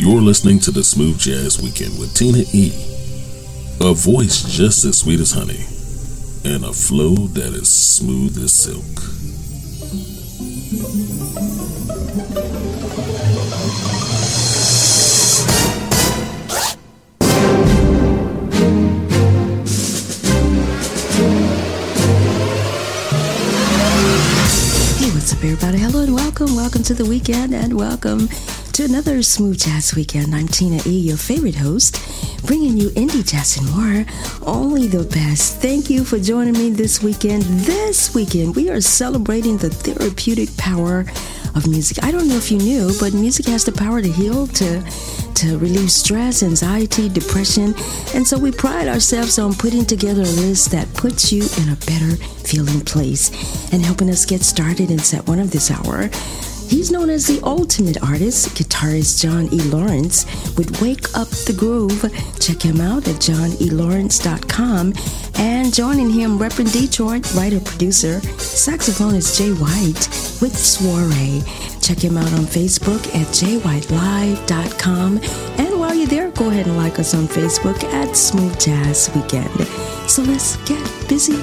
You're listening to the Smooth Jazz Weekend with Tina E. A voice just as sweet as honey, and a flow that is smooth as silk. Hey, what's up, everybody. Hello and welcome. Welcome to the weekend and welcome to another Smooth Jazz Weekend. I'm Tina E., your favorite host, bringing you indie jazz and more. Only the best. Thank you for joining me this weekend. This weekend, we are celebrating the therapeutic power of music. I don't know if you knew, but music has the power to heal, to to relieve stress, anxiety, depression. And so we pride ourselves on putting together a list that puts you in a better feeling place and helping us get started in set one of this hour. He's known as the ultimate artist, guitarist John E. Lawrence with Wake Up the Groove. Check him out at johnelawrence.com. And joining him, repping Detroit, writer producer, saxophonist Jay White with Soiree. Check him out on Facebook at jwhitelive.com. And while you're there, go ahead and like us on Facebook at Smooth Jazz Weekend. So let's get busy.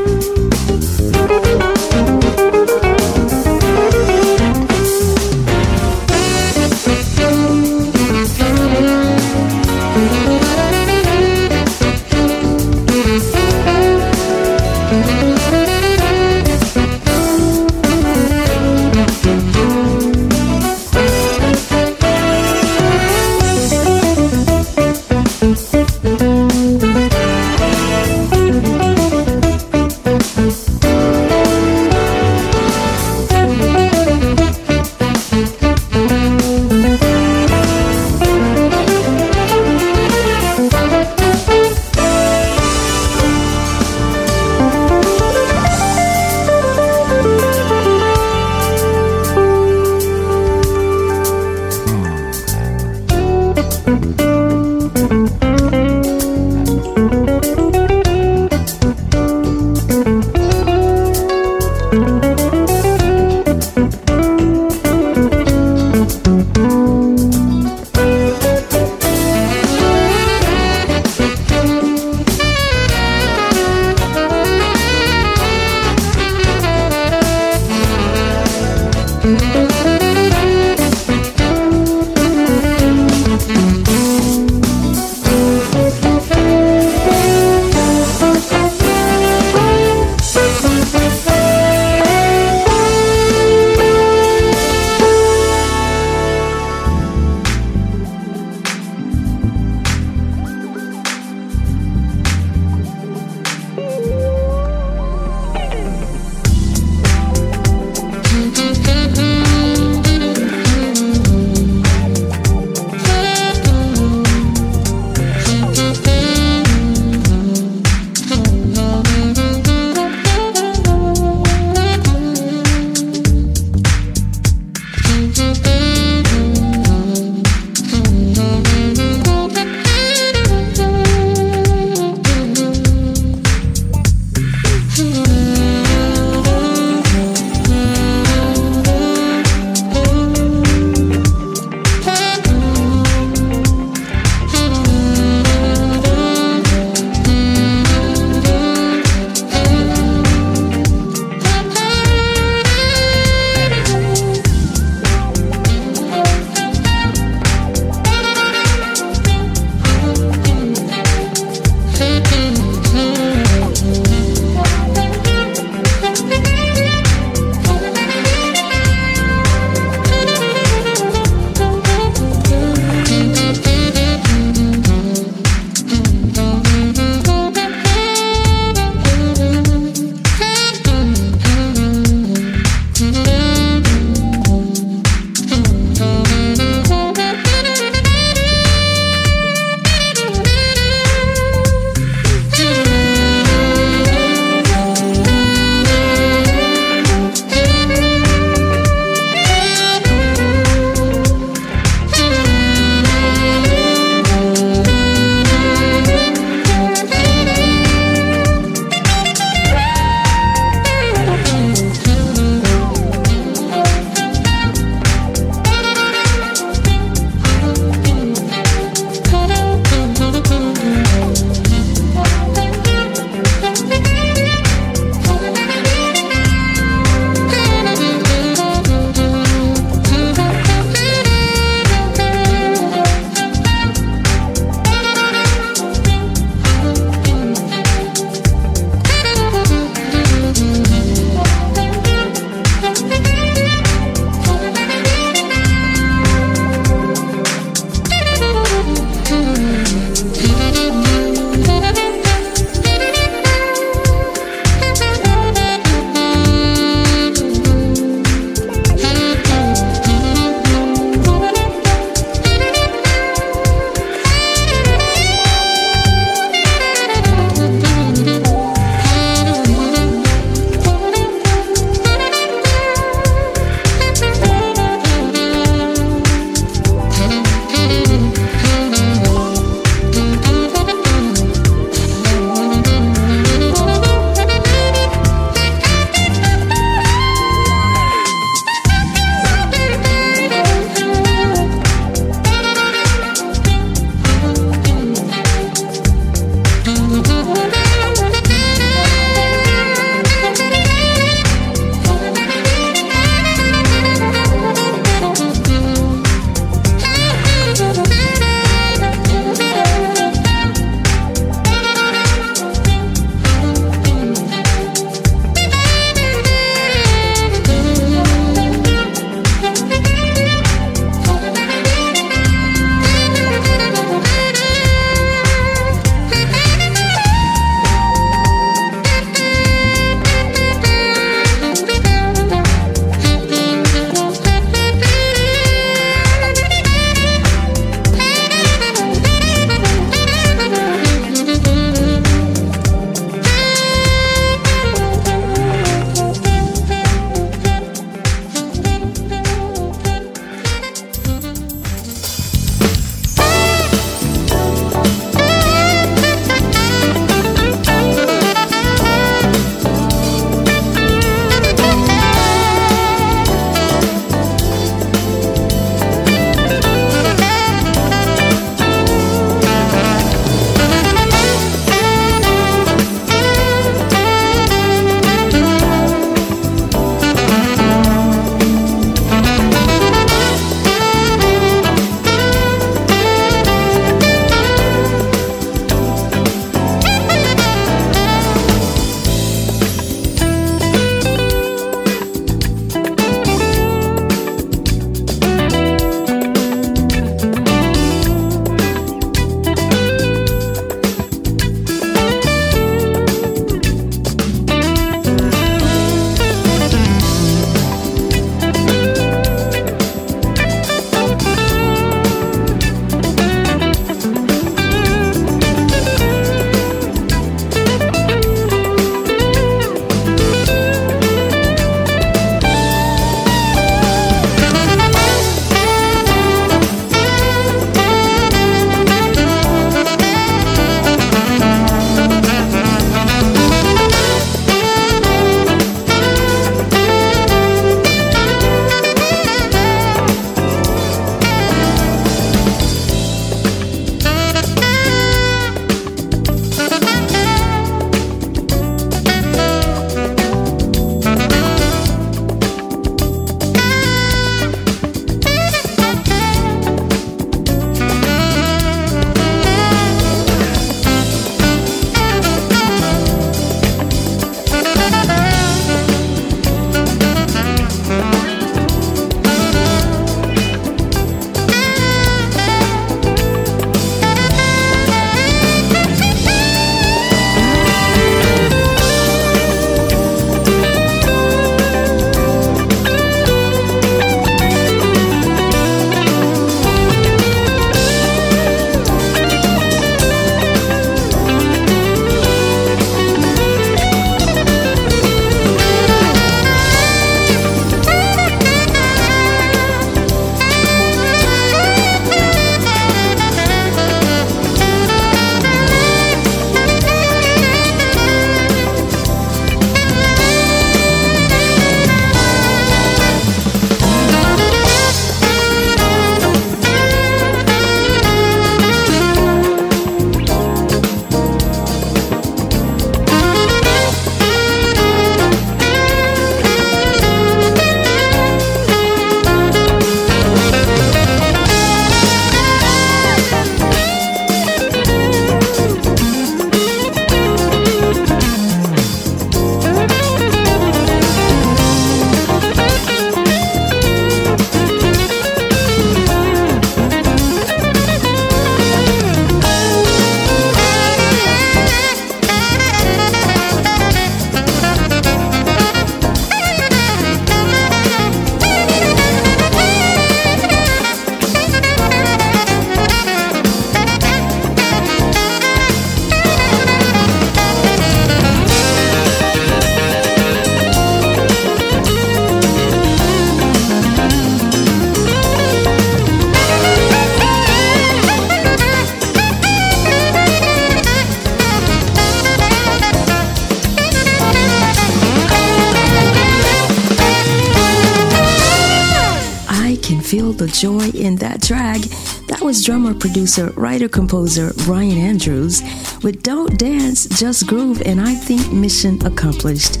Producer, writer, composer Brien Andrews with Don't Dance, Just Groove, and I think mission accomplished.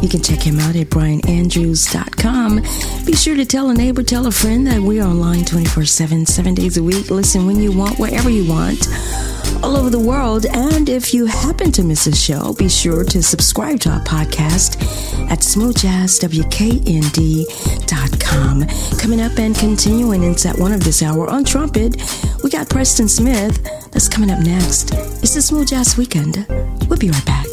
You can check him out at brianandrews.com. Be sure to tell a neighbor, tell a friend that we're online 24 7, seven days a week. Listen when you want, wherever you want all over the world. And if you happen to miss a show, be sure to subscribe to our podcast at smoothjazzwknd.com. Coming up and continuing in set one of this hour on trumpet, we got Preston Smith. That's coming up next. It's the Smooth Jazz Weekend. We'll be right back.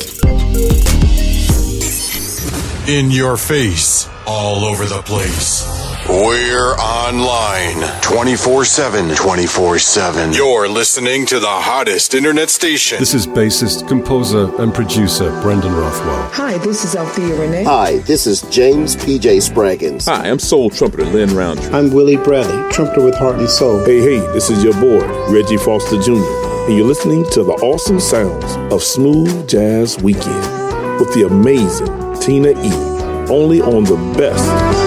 In your face, all over the place. We're online 24 7. 24 7. You're listening to the hottest internet station. This is bassist, composer, and producer Brendan Rothwell. Hi, this is Althea Renee. Hi, this is James P.J. Spraggins. Hi, I'm soul trumpeter Lynn Roundtree. I'm Willie Bradley, trumpeter with Heart and Soul. Hey, hey, this is your boy, Reggie Foster Jr., and you're listening to the awesome sounds of Smooth Jazz Weekend with the amazing Tina E. Only on the best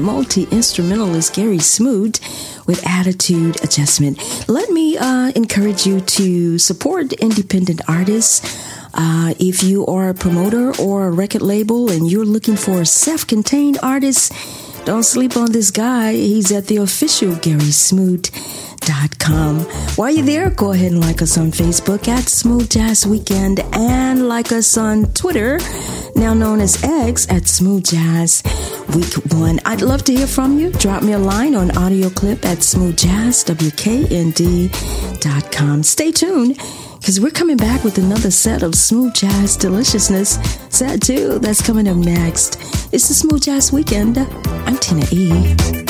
multi instrumentalist Gerry Smooth with Attitude Adjustment. Let me uh, encourage you to support independent artists. Uh, if you are a promoter or a record label and you're looking for a self contained artist, don't sleep on this guy. He's at the official Gary Smoot smoothjazz.com. While you're there, go ahead and like us on Facebook at Smooth Jazz Weekend and like us on Twitter, now known as X, at Smooth Jazz Week One. I'd love to hear from you. Drop me a line on audio clip at smoothjazzwknd.com. Stay tuned because we're coming back with another set of smooth jazz deliciousness. Set two, that's coming up next. It's the Smooth Jazz Weekend. I'm Tina E.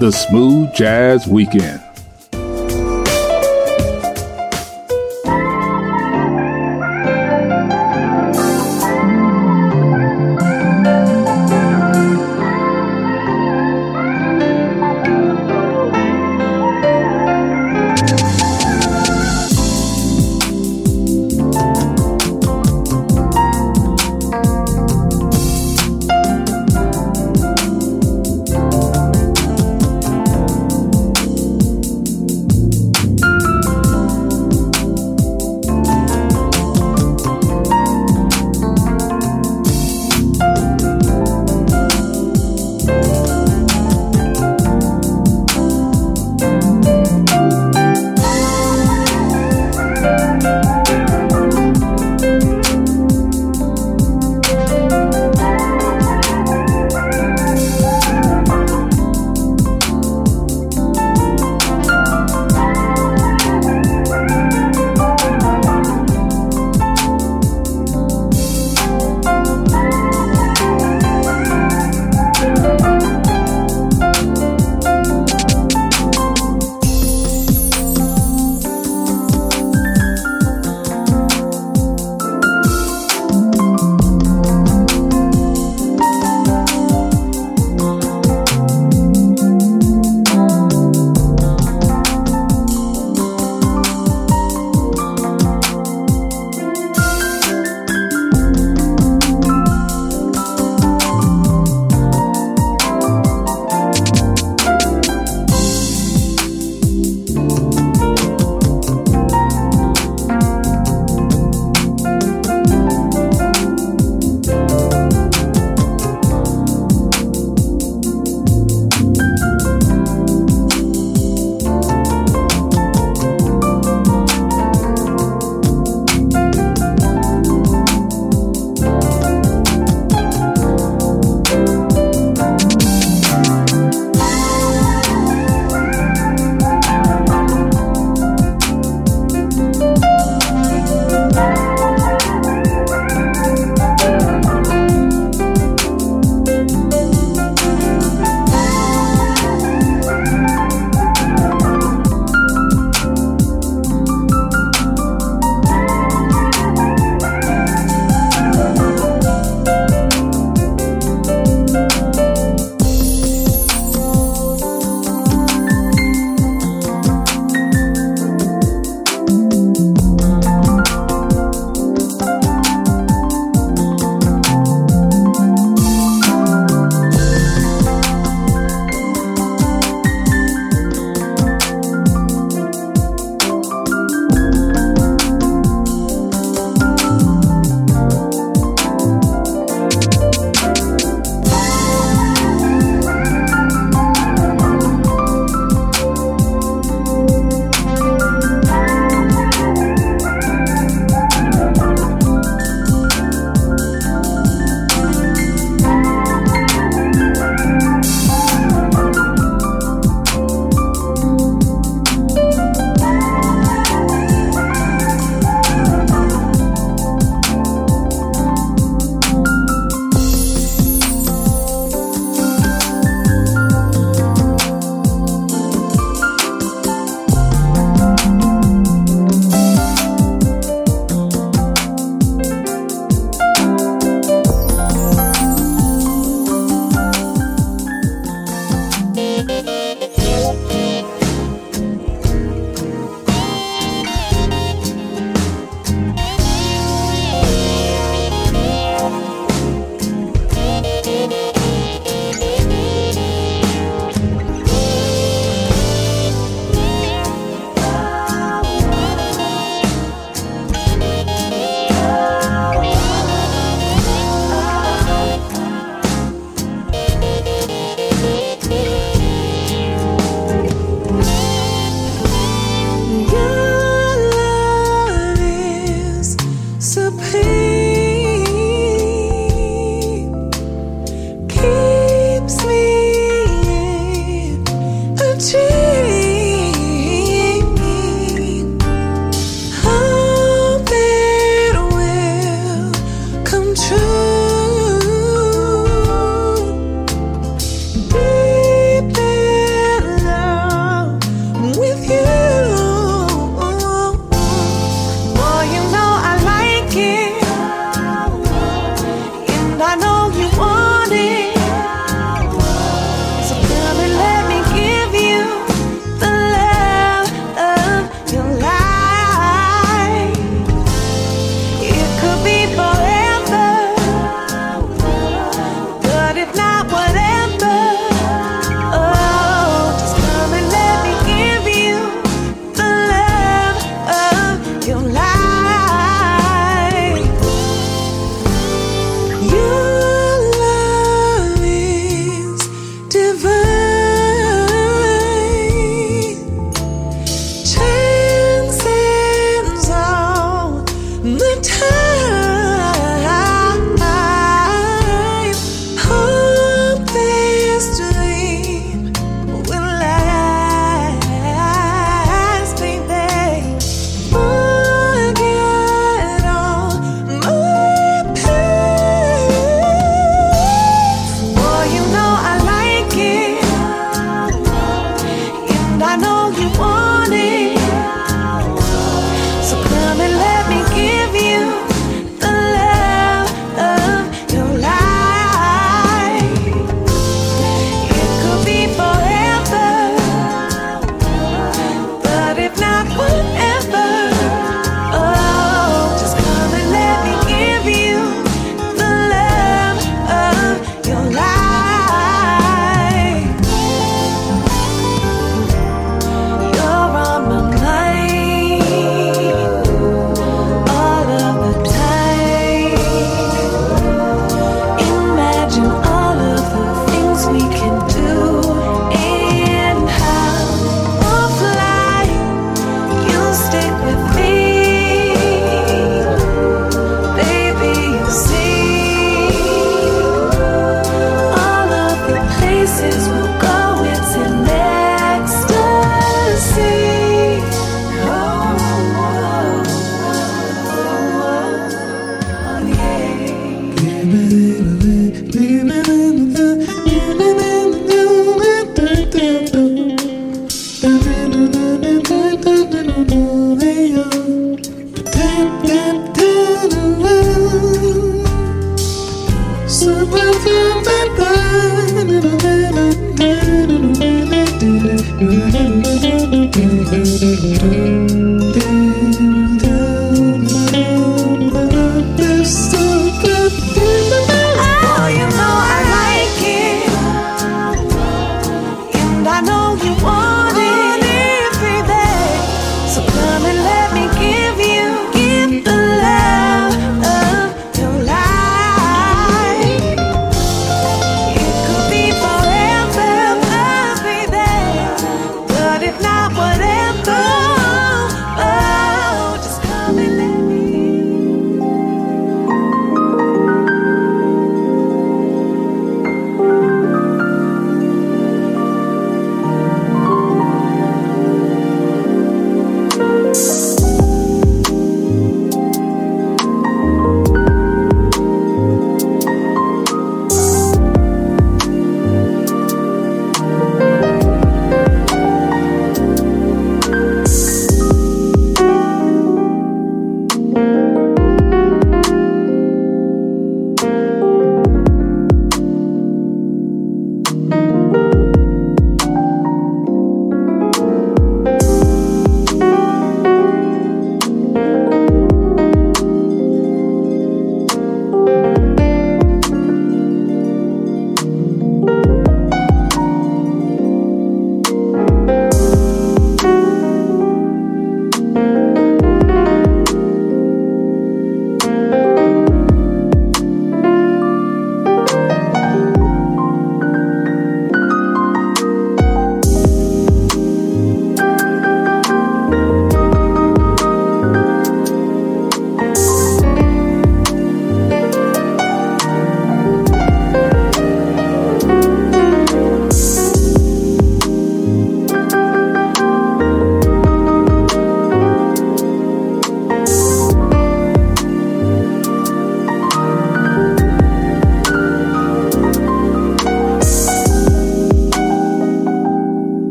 the Smooth Jazz Weekend.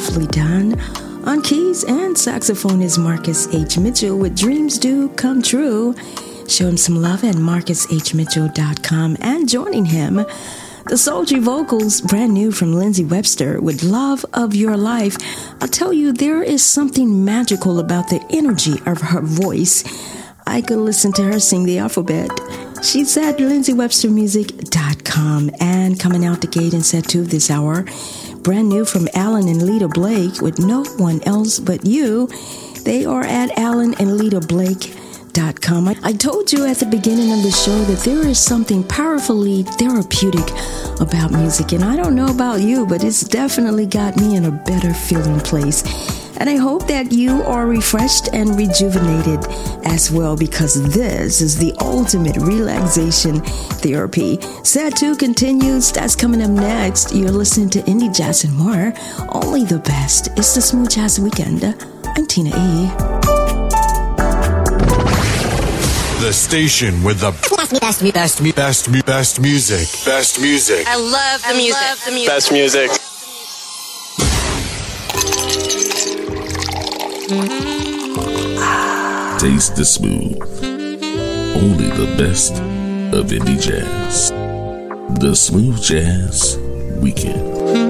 Powerfully done. On keys and saxophone is Marcus H. Mitchell with Dreams Do Come True. Show him some love at marcushmitchell.com and joining him, the sultry vocals, brand new from Lindsey Webster with Love of Your Life. I'll tell you, there is something magical about the energy of her voice. I could listen to her sing the alphabet. She's at lindsey.webstermusic.com and coming out the gate in set two this hour. Brand new from Alan and Lita Blake with No One Else But You. They are at Alan and com. I, I told you at the beginning of the show that there is something powerfully therapeutic about music, and I don't know about you, but it's definitely got me in a better feeling place. And I hope that you are refreshed and rejuvenated as well because this is the ultimate relaxation therapy. Set 2 continues. That's coming up next. You're listening to Indie Jazz and more. Only the best. It's the Smooth Jazz Weekend. I'm Tina E. The station with the best, best, best, best, best music. Best music. I love the I music. Love the music. Best music. Mm-hmm. Taste the smooth. Only the best of indie jazz. The Smooth Jazz Weekend.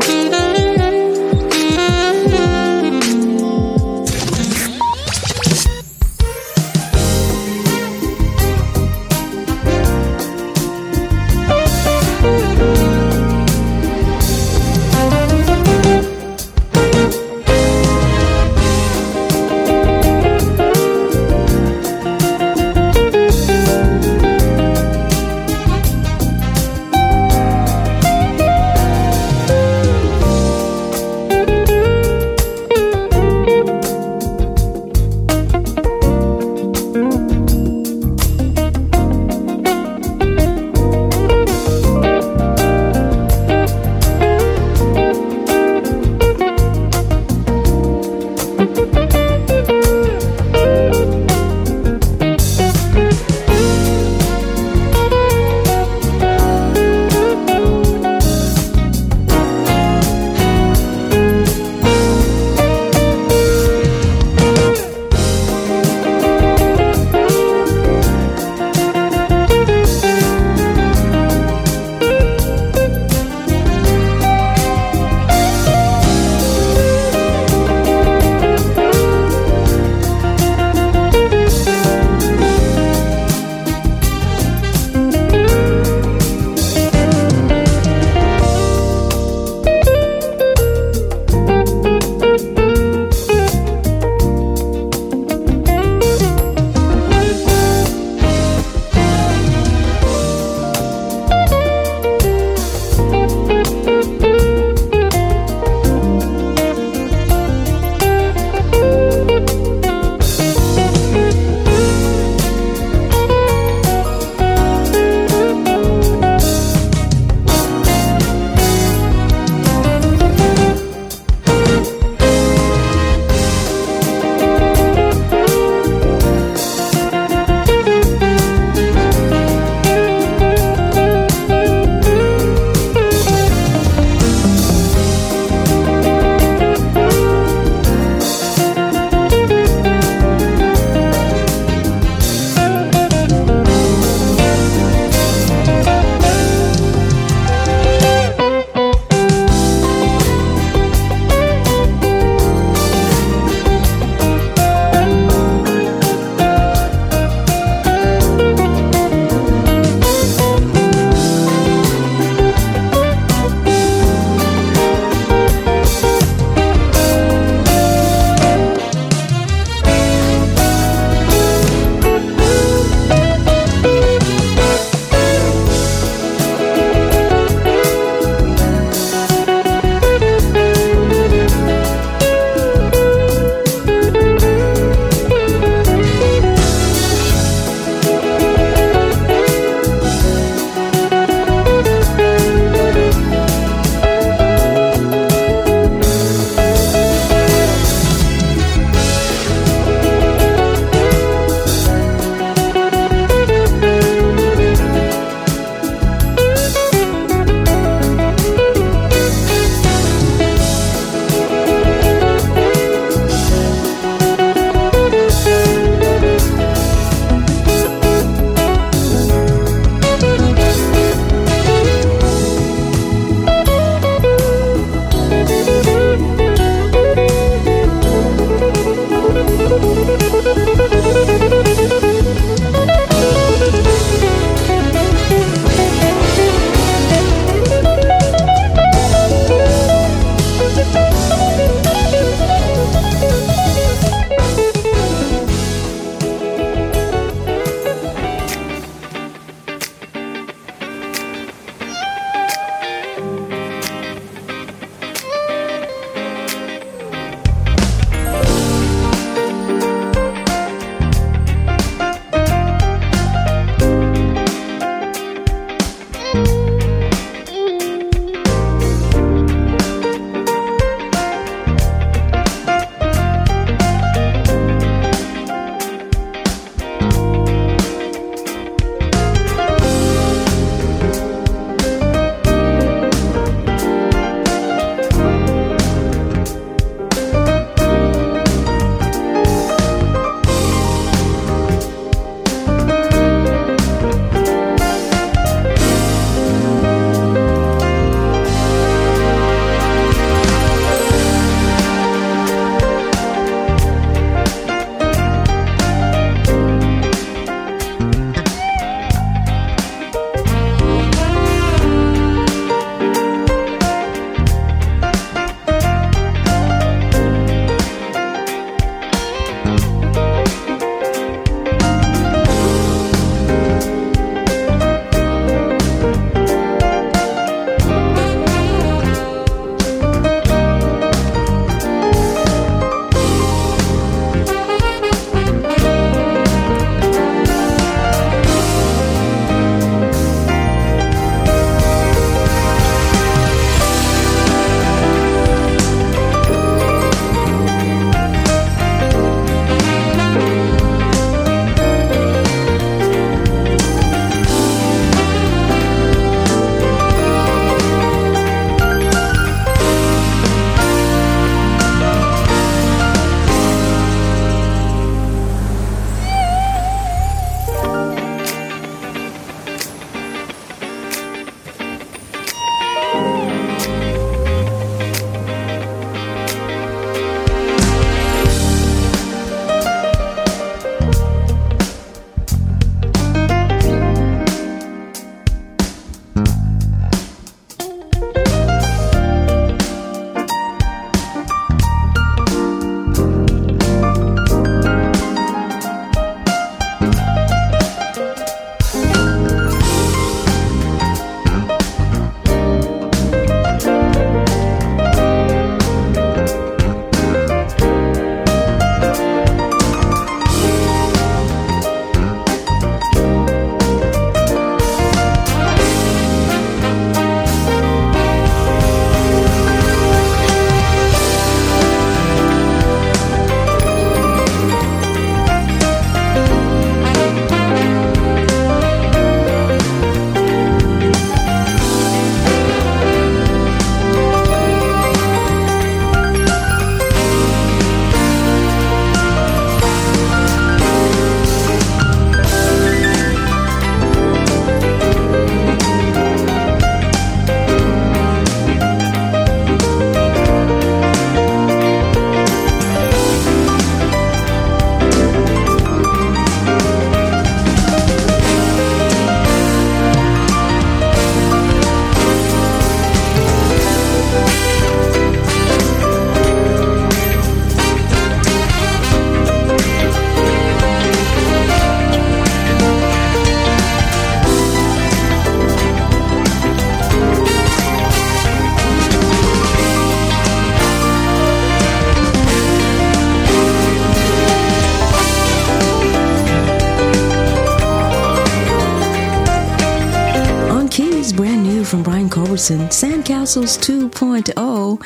Culbertson, Sandcastles 2.0.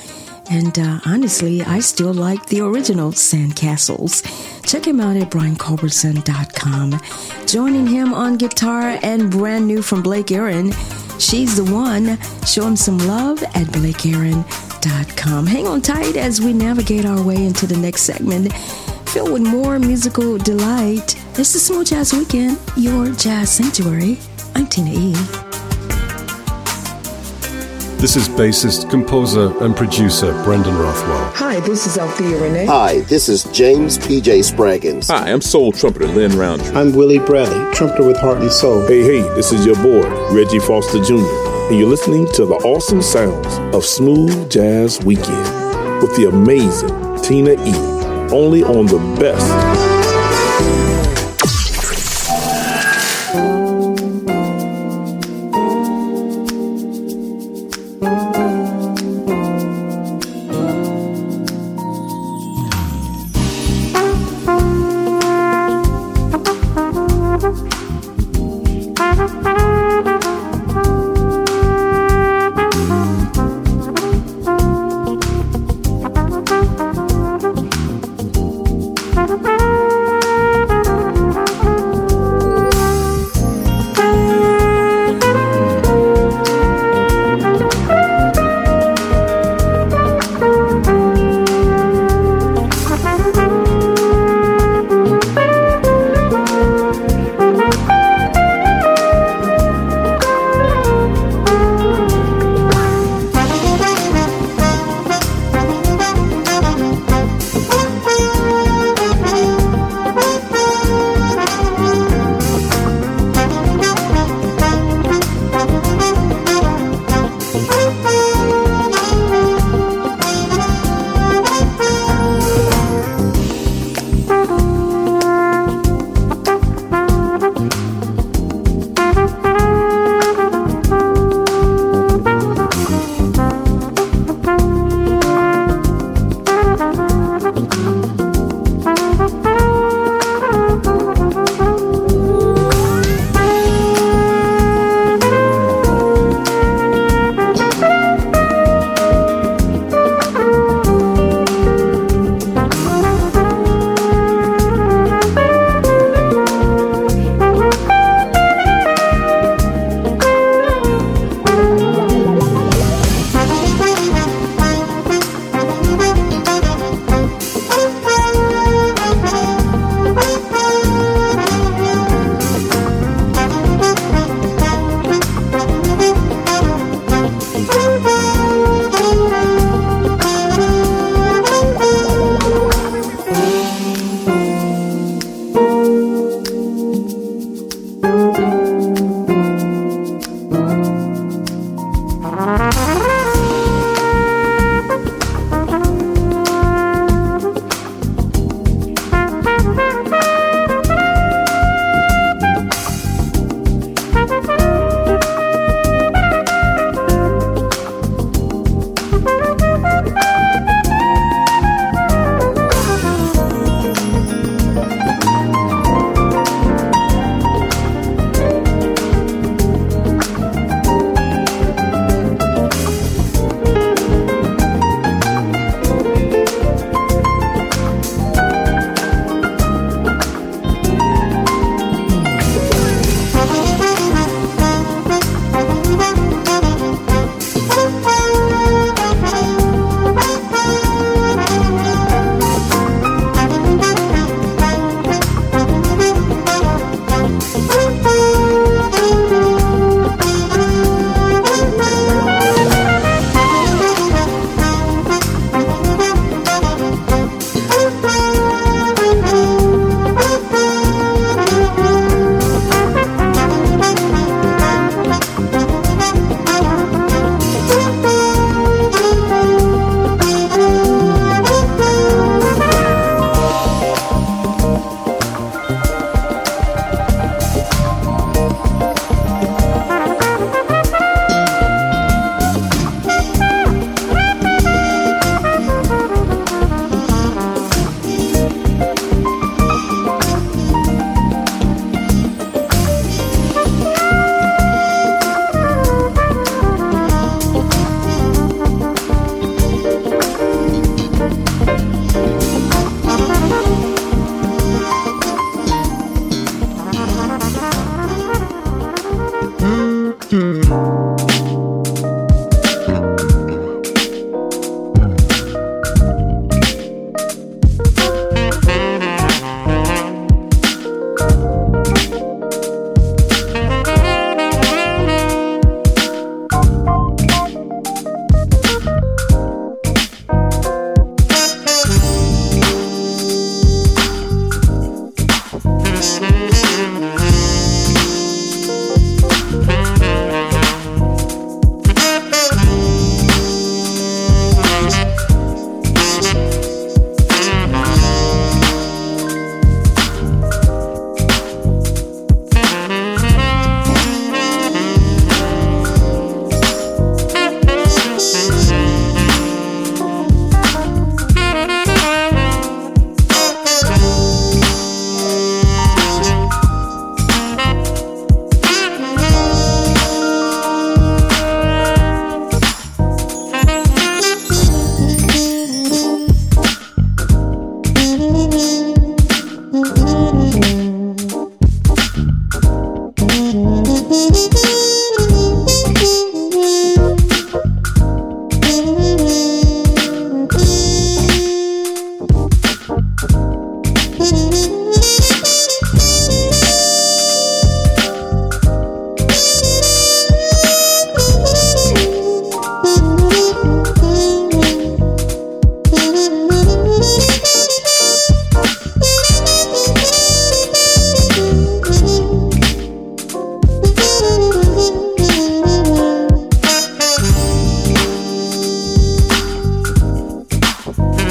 And uh, honestly, I still like the original Sandcastles. Check him out at brianculbertson.com. Joining him on guitar and brand new from Blake Aaron, she's the one. Show him some love at blakeaaron.com. Hang on tight as we navigate our way into the next segment filled with more musical delight. This is Smooth Jazz Weekend, your jazz sanctuary. I'm Tina E. This is bassist, composer, and producer Brendan Rothwell. Hi, this is Althea Rene. Hi, this is James P.J. Spraggins. Hi, I'm soul trumpeter Lin Rountree. I'm Willie Bradley, trumpeter with Heart and Soul. Hey, hey, this is your boy, Reggie Foster Jr., and you're listening to the awesome sounds of Smooth Jazz Weekend with the amazing Tina E only on the best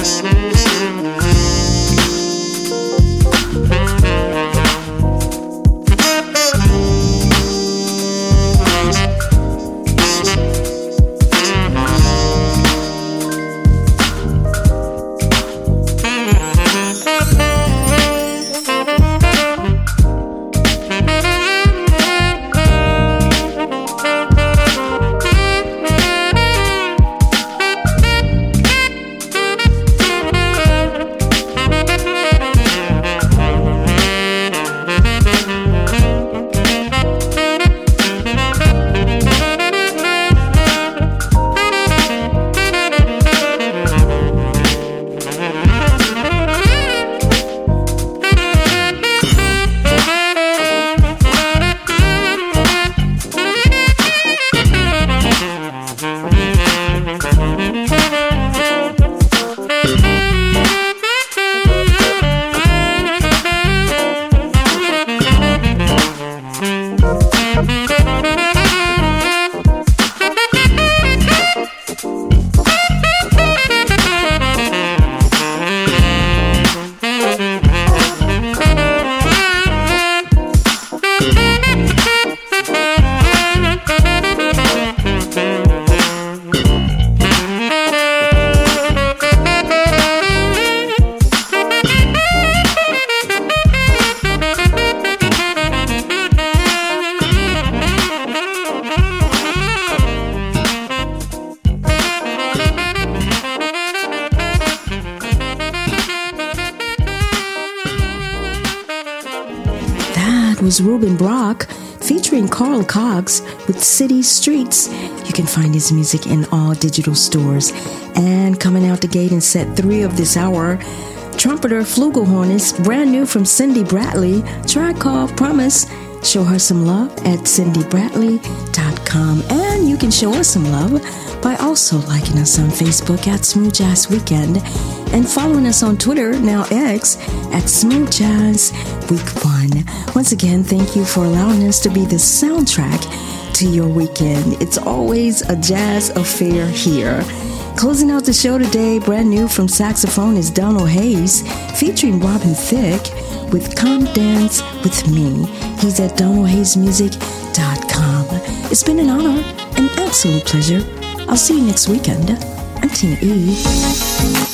Christmas. Carl Cox with City Streets. You can find his music in all digital stores. And coming out the gate in set three of this hour, trumpeter Flugelhorn is brand new from Cindy Bradley, track called Promise. Show her some love at cindybradley.com. And you can show us some love by also liking us on Facebook at Smooth Jazz Weekend and following us on Twitter, now X, at Smooth Jazz Week 1. Once again, thank you for allowing us to be the soundtrack to your weekend. It's always a jazz affair here. Closing out the show today, brand new from saxophone is Donald Hayes, featuring Robin Thicke with Come Dance With Me. He's at donaldhayesmusic.com. It's been an honor, an absolute pleasure. I'll see you next weekend. I'm Tina E.